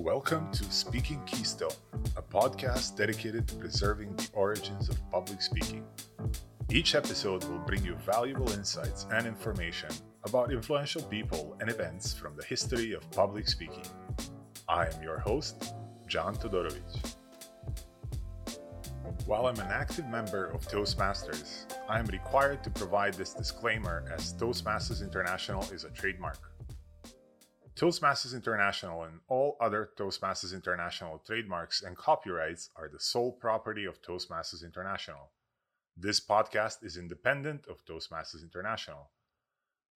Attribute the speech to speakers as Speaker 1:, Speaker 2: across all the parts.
Speaker 1: Welcome to Speaking Keystone, a podcast dedicated to preserving the origins of public speaking. Each episode will bring you valuable insights and information about influential people and events from the history of public speaking. I am your host, John Todorovic. While I'm an active member of Toastmasters, I am required to provide this disclaimer as Toastmasters International is a trademark. Toastmasters International and all other Toastmasters International trademarks and copyrights are the sole property of Toastmasters International. This podcast is independent of Toastmasters International.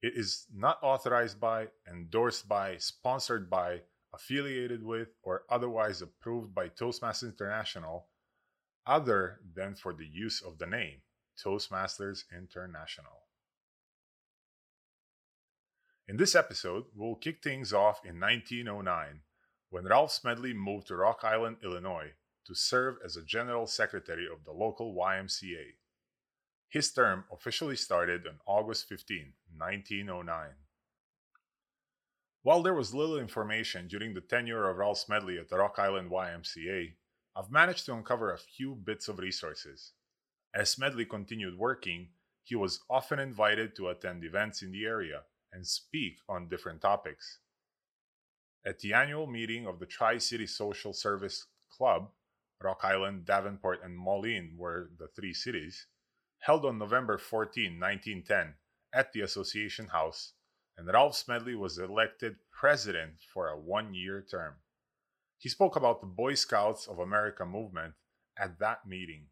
Speaker 1: It is not authorized by, endorsed by, sponsored by, affiliated with, or otherwise approved by Toastmasters International other than for the use of the name Toastmasters International. In this episode, we'll kick things off in 1909 when Ralph Smedley moved to Rock Island, Illinois to serve as a general secretary of the local YMCA. His term officially started on August 15, 1909. While there was little information during the tenure of Ralph Smedley at the Rock Island YMCA, I've managed to uncover a few bits of resources. As Smedley continued working, he was often invited to attend events in the area and speak on different topics. At the annual meeting of the Tri City Social Service Club, Rock Island, Davenport, and Moline were the three cities, held on November 14, 1910, at the Association House, and Ralph Smedley was elected president for a one year term. He spoke about the Boy Scouts of America movement at that meeting.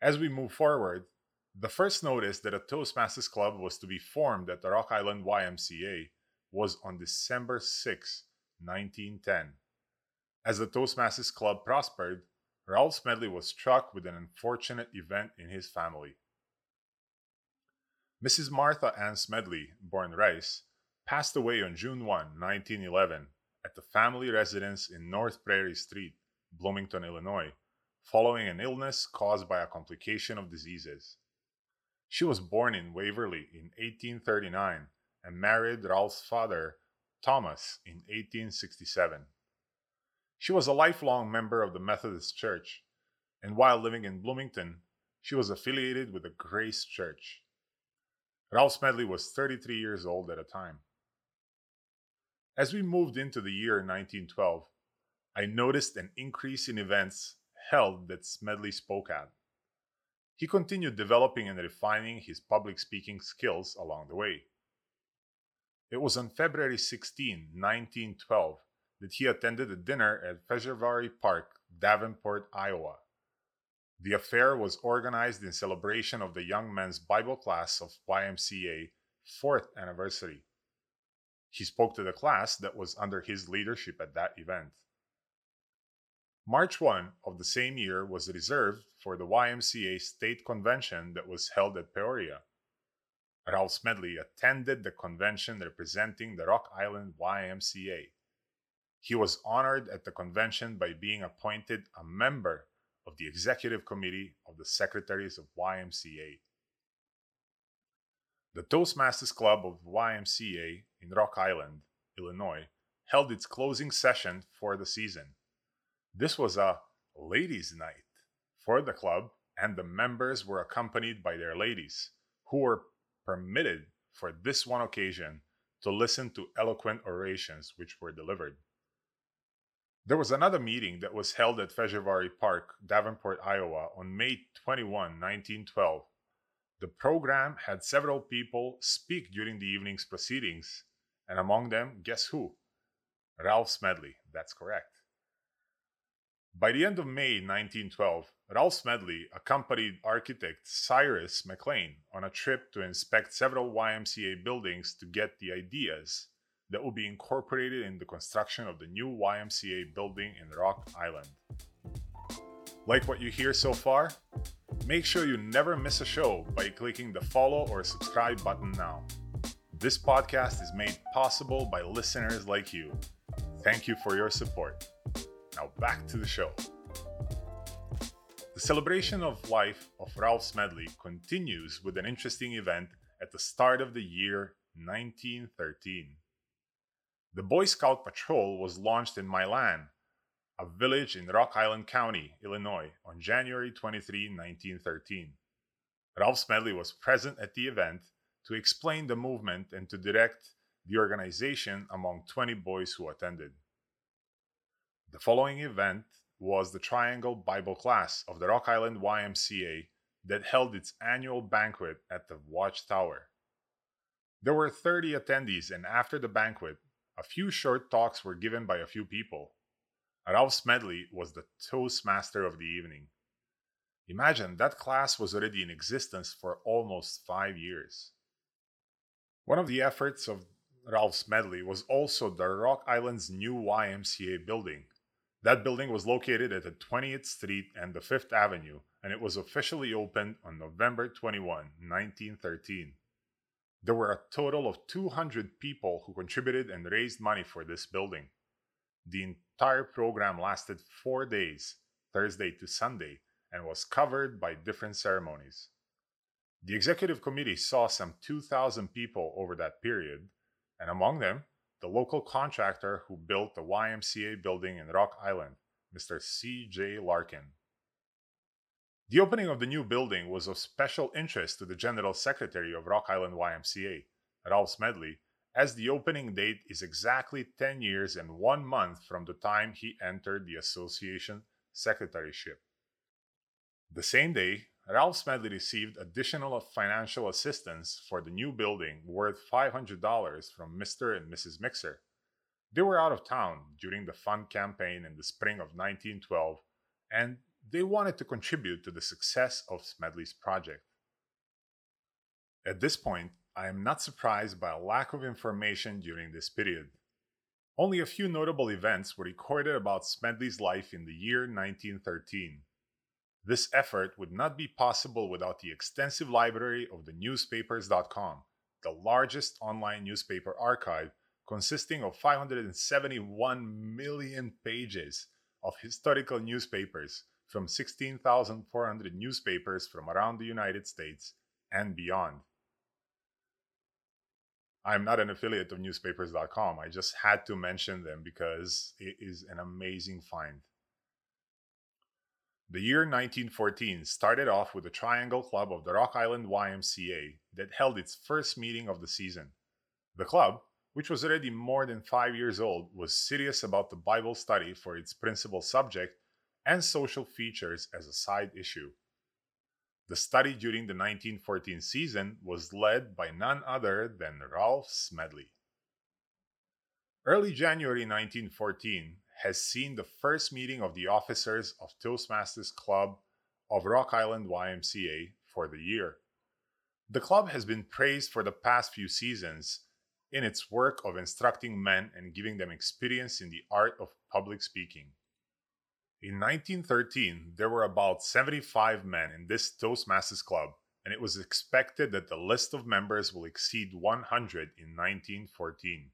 Speaker 1: As we move forward, the first notice that a Toastmasters Club was to be formed at the Rock Island YMCA was on December 6, 1910. As the Toastmasters Club prospered, Ralph Smedley was struck with an unfortunate event in his family. Mrs. Martha Ann Smedley, born Rice, passed away on June 1, 1911, at the family residence in North Prairie Street, Bloomington, Illinois, following an illness caused by a complication of diseases. She was born in Waverly in 1839 and married Ralph's father, Thomas, in 1867. She was a lifelong member of the Methodist Church, and while living in Bloomington, she was affiliated with the Grace Church. Ralph Smedley was 33 years old at the time. As we moved into the year 1912, I noticed an increase in events held that Smedley spoke at. He continued developing and refining his public speaking skills along the way. It was on February 16, 1912, that he attended a dinner at Fejervary Park, Davenport, Iowa. The affair was organized in celebration of the Young Men's Bible class of YMCA 4th anniversary. He spoke to the class that was under his leadership at that event. March 1 of the same year was reserved for the YMCA state convention that was held at Peoria. Ralph Smedley attended the convention representing the Rock Island YMCA. He was honored at the convention by being appointed a member of the executive committee of the Secretaries of YMCA. The Toastmasters Club of YMCA in Rock Island, Illinois, held its closing session for the season. This was a ladies' night for the club, and the members were accompanied by their ladies, who were permitted for this one occasion to listen to eloquent orations which were delivered. There was another meeting that was held at Fejervary Park, Davenport, Iowa, on May 21, 1912. The program had several people speak during the evening's proceedings, and among them, guess who? Ralph Smedley, that's correct. By the end of May 1912, Ralph Smedley accompanied architect Cyrus McLean on a trip to inspect several YMCA buildings to get the ideas that would be incorporated in the construction of the new YMCA building in Rock Island. Like what you hear so far? Make sure you never miss a show by clicking the follow or subscribe button now. This podcast is made possible by listeners like you. Thank you for your support. Now back to the show. The celebration of life of Ralph Smedley continues with an interesting event at the start of the year 1913. The Boy Scout Patrol was launched in Milan, a village in Rock Island County, Illinois, on January 23, 1913. Ralph Smedley was present at the event to explain the movement and to direct the organization among 20 boys who attended. The following event was the Triangle Bible class of the Rock Island YMCA that held its annual banquet at the Watchtower. There were 30 attendees, and after the banquet, a few short talks were given by a few people. Ralph Smedley was the Toastmaster of the evening. Imagine that class was already in existence for almost five years. One of the efforts of Ralph Smedley was also the Rock Island's new YMCA building. That building was located at the 20th Street and the 5th Avenue, and it was officially opened on November 21, 1913. There were a total of 200 people who contributed and raised money for this building. The entire program lasted four days, Thursday to Sunday, and was covered by different ceremonies. The executive committee saw some 2,000 people over that period, and among them, the local contractor who built the YMCA building in Rock Island, Mr. C.J. Larkin. The opening of the new building was of special interest to the General Secretary of Rock Island YMCA, Ralph Smedley, as the opening date is exactly 10 years and one month from the time he entered the association secretaryship. The same day, Ralph Smedley received additional financial assistance for the new building worth $500 from Mr. and Mrs. Mixer. They were out of town during the fund campaign in the spring of 1912 and they wanted to contribute to the success of Smedley's project. At this point, I am not surprised by a lack of information during this period. Only a few notable events were recorded about Smedley's life in the year 1913. This effort would not be possible without the extensive library of the newspapers.com, the largest online newspaper archive consisting of 571 million pages of historical newspapers from 16,400 newspapers from around the United States and beyond. I'm not an affiliate of newspapers.com. I just had to mention them because it is an amazing find. The year 1914 started off with the Triangle Club of the Rock Island YMCA that held its first meeting of the season. The club, which was already more than five years old, was serious about the Bible study for its principal subject and social features as a side issue. The study during the 1914 season was led by none other than Ralph Smedley. Early January 1914 has seen the first meeting of the officers of Toastmasters Club of Rock Island YMCA for the year. The club has been praised for the past few seasons in its work of instructing men and giving them experience in the art of public speaking. In 1913, there were about 75 men in this Toastmasters Club, and it was expected that the list of members will exceed 100 in 1914.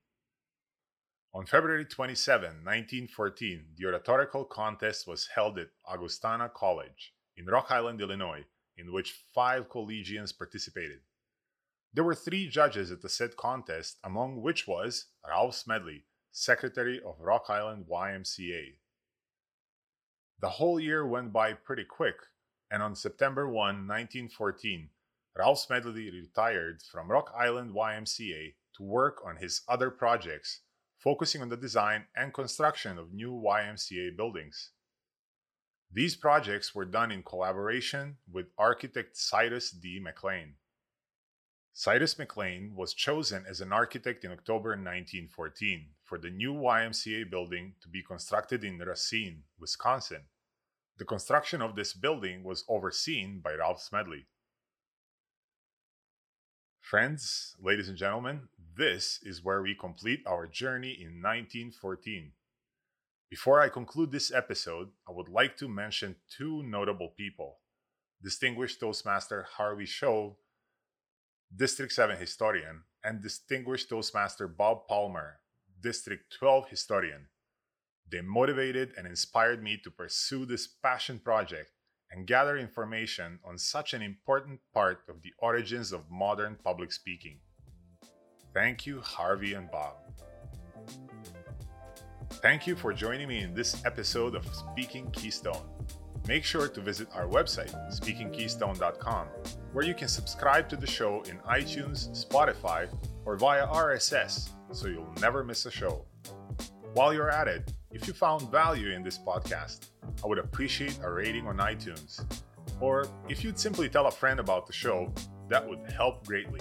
Speaker 1: On February 27, 1914, the oratorical contest was held at Augustana College in Rock Island, Illinois, in which five collegians participated. There were three judges at the said contest, among which was Ralph Smedley, secretary of Rock Island YMCA. The whole year went by pretty quick, and on September 1, 1914, Ralph Smedley retired from Rock Island YMCA to work on his other projects focusing on the design and construction of new YMCA buildings. These projects were done in collaboration with architect Cyrus D. McLean. Cyrus McLean was chosen as an architect in October 1914 for the new YMCA building to be constructed in Racine, Wisconsin. The construction of this building was overseen by Ralph Smedley. Friends, ladies and gentlemen, this is where we complete our journey in 1914. Before I conclude this episode, I would like to mention two notable people Distinguished Toastmaster Harvey Shove, District 7 historian, and Distinguished Toastmaster Bob Palmer, District 12 historian. They motivated and inspired me to pursue this passion project and gather information on such an important part of the origins of modern public speaking. Thank you, Harvey and Bob. Thank you for joining me in this episode of Speaking Keystone. Make sure to visit our website, speakingkeystone.com, where you can subscribe to the show in iTunes, Spotify, or via RSS so you'll never miss a show. While you're at it, if you found value in this podcast, I would appreciate a rating on iTunes. Or if you'd simply tell a friend about the show, that would help greatly.